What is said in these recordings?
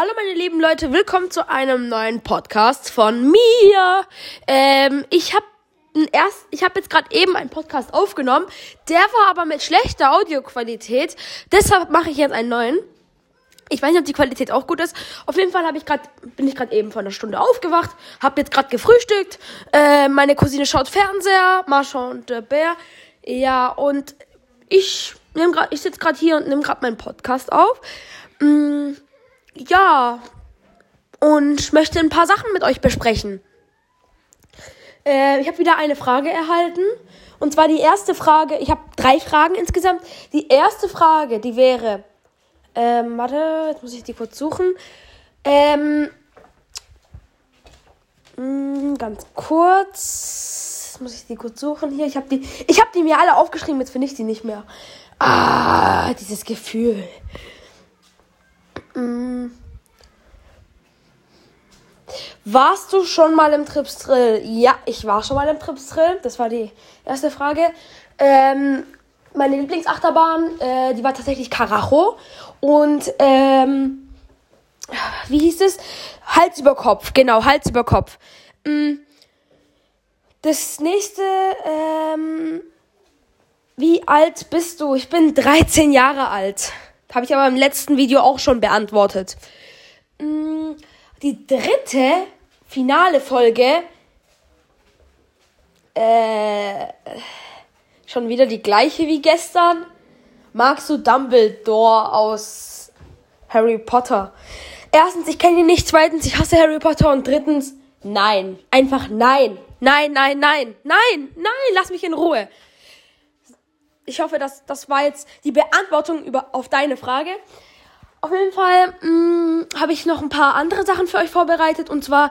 Hallo meine lieben Leute, willkommen zu einem neuen Podcast von mir. Ähm, ich habe erst, ich habe jetzt gerade eben einen Podcast aufgenommen, der war aber mit schlechter Audioqualität. Deshalb mache ich jetzt einen neuen. Ich weiß nicht, ob die Qualität auch gut ist. Auf jeden Fall habe ich gerade, bin ich gerade eben vor einer Stunde aufgewacht, habe jetzt gerade gefrühstückt. Äh, meine Cousine schaut Fernseher, Marsha und der Bär. Ja und ich nehme gerade, ich sitze gerade hier und nehme gerade meinen Podcast auf. Mm, ja, und möchte ein paar Sachen mit euch besprechen. Äh, ich habe wieder eine Frage erhalten. Und zwar die erste Frage, ich habe drei Fragen insgesamt. Die erste Frage, die wäre, ähm, warte, jetzt muss ich die kurz suchen. Ähm, mh, mm, ganz kurz, jetzt muss ich die kurz suchen hier. Ich habe die, ich habe die mir alle aufgeschrieben, jetzt finde ich die nicht mehr. Ah, dieses Gefühl. Mm. Warst du schon mal im Trips Drill? Ja, ich war schon mal im Trips Drill. Das war die erste Frage. Ähm, meine Lieblingsachterbahn, äh, die war tatsächlich Karacho. Und, ähm, wie hieß es? Hals über Kopf. Genau, Hals über Kopf. Mm. Das nächste, ähm, wie alt bist du? Ich bin 13 Jahre alt. Habe ich aber im letzten Video auch schon beantwortet. Mm, die dritte finale Folge. Äh, schon wieder die gleiche wie gestern. Magst du Dumbledore aus Harry Potter? Erstens, ich kenne ihn nicht. Zweitens, ich hasse Harry Potter. Und drittens, nein. Einfach nein. Nein, nein, nein. Nein, nein, lass mich in Ruhe ich hoffe, dass das war jetzt die Beantwortung über, auf deine Frage. Auf jeden Fall mm, habe ich noch ein paar andere Sachen für euch vorbereitet. Und zwar,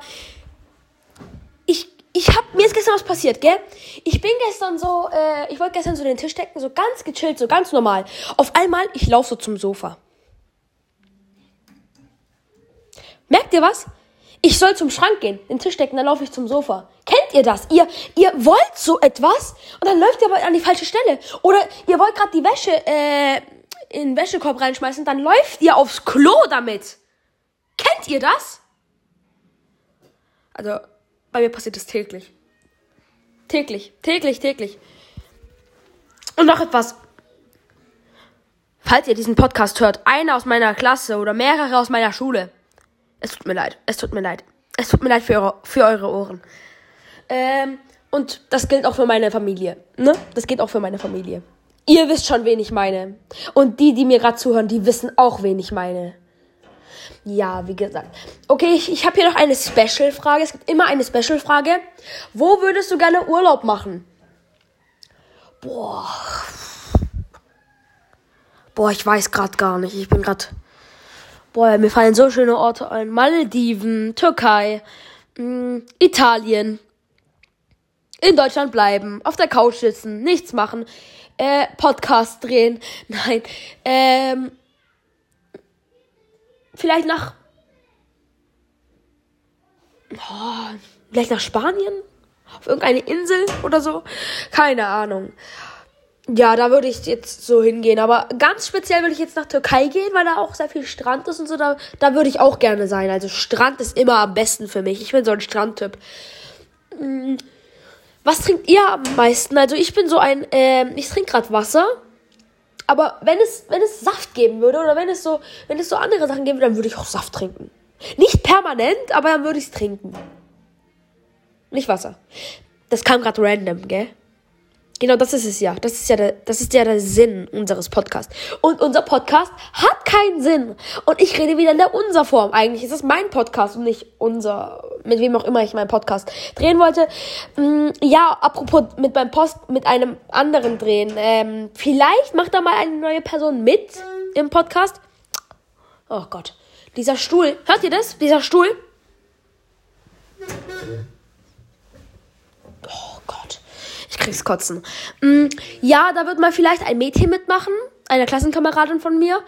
ich, ich hab, mir ist gestern was passiert, gell? Ich bin gestern so, äh, ich wollte gestern so den Tisch decken, so ganz gechillt, so ganz normal. Auf einmal, ich laufe so zum Sofa. Merkt ihr was? Ich soll zum Schrank gehen, den Tisch decken, dann laufe ich zum Sofa. Kennt ihr das? Ihr, ihr wollt so etwas und dann läuft ihr aber an die falsche Stelle. Oder ihr wollt gerade die Wäsche äh, in den Wäschekorb reinschmeißen, dann läuft ihr aufs Klo damit. Kennt ihr das? Also, bei mir passiert das täglich. Täglich, täglich, täglich. Und noch etwas. Falls ihr diesen Podcast hört, einer aus meiner Klasse oder mehrere aus meiner Schule, es tut mir leid. Es tut mir leid. Es tut mir leid für eure, für eure Ohren. Ähm, und das gilt auch für meine Familie. Ne? Das geht auch für meine Familie. Ihr wisst schon, wen ich meine. Und die, die mir gerade zuhören, die wissen auch, wen ich meine. Ja, wie gesagt. Okay, ich, ich habe hier noch eine Special-Frage. Es gibt immer eine Special-Frage. Wo würdest du gerne Urlaub machen? Boah. Boah, ich weiß gerade gar nicht. Ich bin gerade Boah, mir fallen so schöne Orte ein. Malediven, Türkei, mm, Italien. In Deutschland bleiben, auf der Couch sitzen, nichts machen, äh, Podcast drehen. Nein, ähm, vielleicht nach, oh, vielleicht nach Spanien? Auf irgendeine Insel oder so? Keine Ahnung. Ja, da würde ich jetzt so hingehen. Aber ganz speziell würde ich jetzt nach Türkei gehen, weil da auch sehr viel Strand ist und so. Da, da würde ich auch gerne sein. Also Strand ist immer am besten für mich. Ich bin so ein Strandtyp. Hm, was trinkt ihr am meisten? Also ich bin so ein, ähm, ich trinke gerade Wasser. Aber wenn es, wenn es Saft geben würde oder wenn es so, wenn es so andere Sachen geben würde, dann würde ich auch Saft trinken. Nicht permanent, aber dann würde ich es trinken. Nicht Wasser. Das kam gerade random, gell? Genau, das ist es ja. Das ist ja der, das ist ja der Sinn unseres Podcasts. Und unser Podcast hat keinen Sinn. Und ich rede wieder in der unser Form. Eigentlich ist es mein Podcast und nicht unser, mit wem auch immer ich meinen Podcast drehen wollte. Mm, ja, apropos mit meinem Post, mit einem anderen drehen. Ähm, vielleicht macht da mal eine neue Person mit im Podcast. Oh Gott. Dieser Stuhl. Hört ihr das? Dieser Stuhl? Ich krieg's kotzen. Mm, ja, da wird mal vielleicht ein Mädchen mitmachen, eine Klassenkameradin von mir.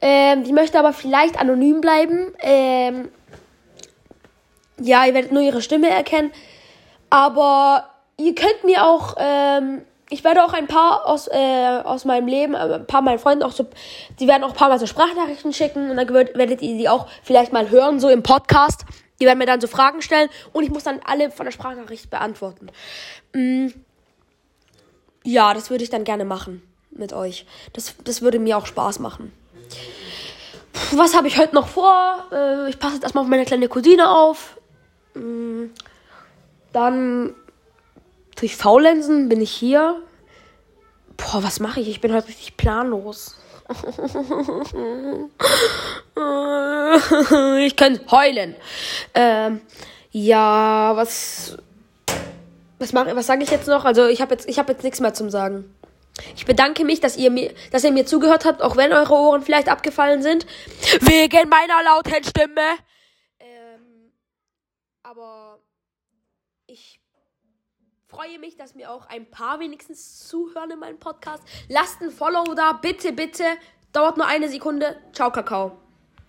Ähm, die möchte aber vielleicht anonym bleiben. Ähm, ja, ihr werdet nur ihre Stimme erkennen. Aber ihr könnt mir auch, ähm, ich werde auch ein paar aus, äh, aus meinem Leben, äh, ein paar meiner Freunde auch so, die werden auch ein paar Mal so Sprachnachrichten schicken und dann werdet ihr die auch vielleicht mal hören, so im Podcast. Die werden mir dann so Fragen stellen und ich muss dann alle von der Sprachnachricht beantworten. Mm. Ja, das würde ich dann gerne machen mit euch. Das, das würde mir auch Spaß machen. Puh, was habe ich heute noch vor? Äh, ich passe jetzt erstmal auf meine kleine Cousine auf. Mm. Dann durch Faulenzen bin ich hier. Boah, was mache ich? Ich bin heute richtig planlos. ich kann heulen. Ähm, ja, was was mache was sage ich jetzt noch? Also, ich habe jetzt ich habe jetzt nichts mehr zum sagen. Ich bedanke mich, dass ihr mir dass ihr mir zugehört habt, auch wenn eure Ohren vielleicht abgefallen sind wegen meiner lauten Stimme. Ähm, aber ich freue mich, dass mir auch ein paar wenigstens zuhören in meinem Podcast. Lasst ein Follow da, bitte, bitte. Dauert nur eine Sekunde. Ciao, Kakao.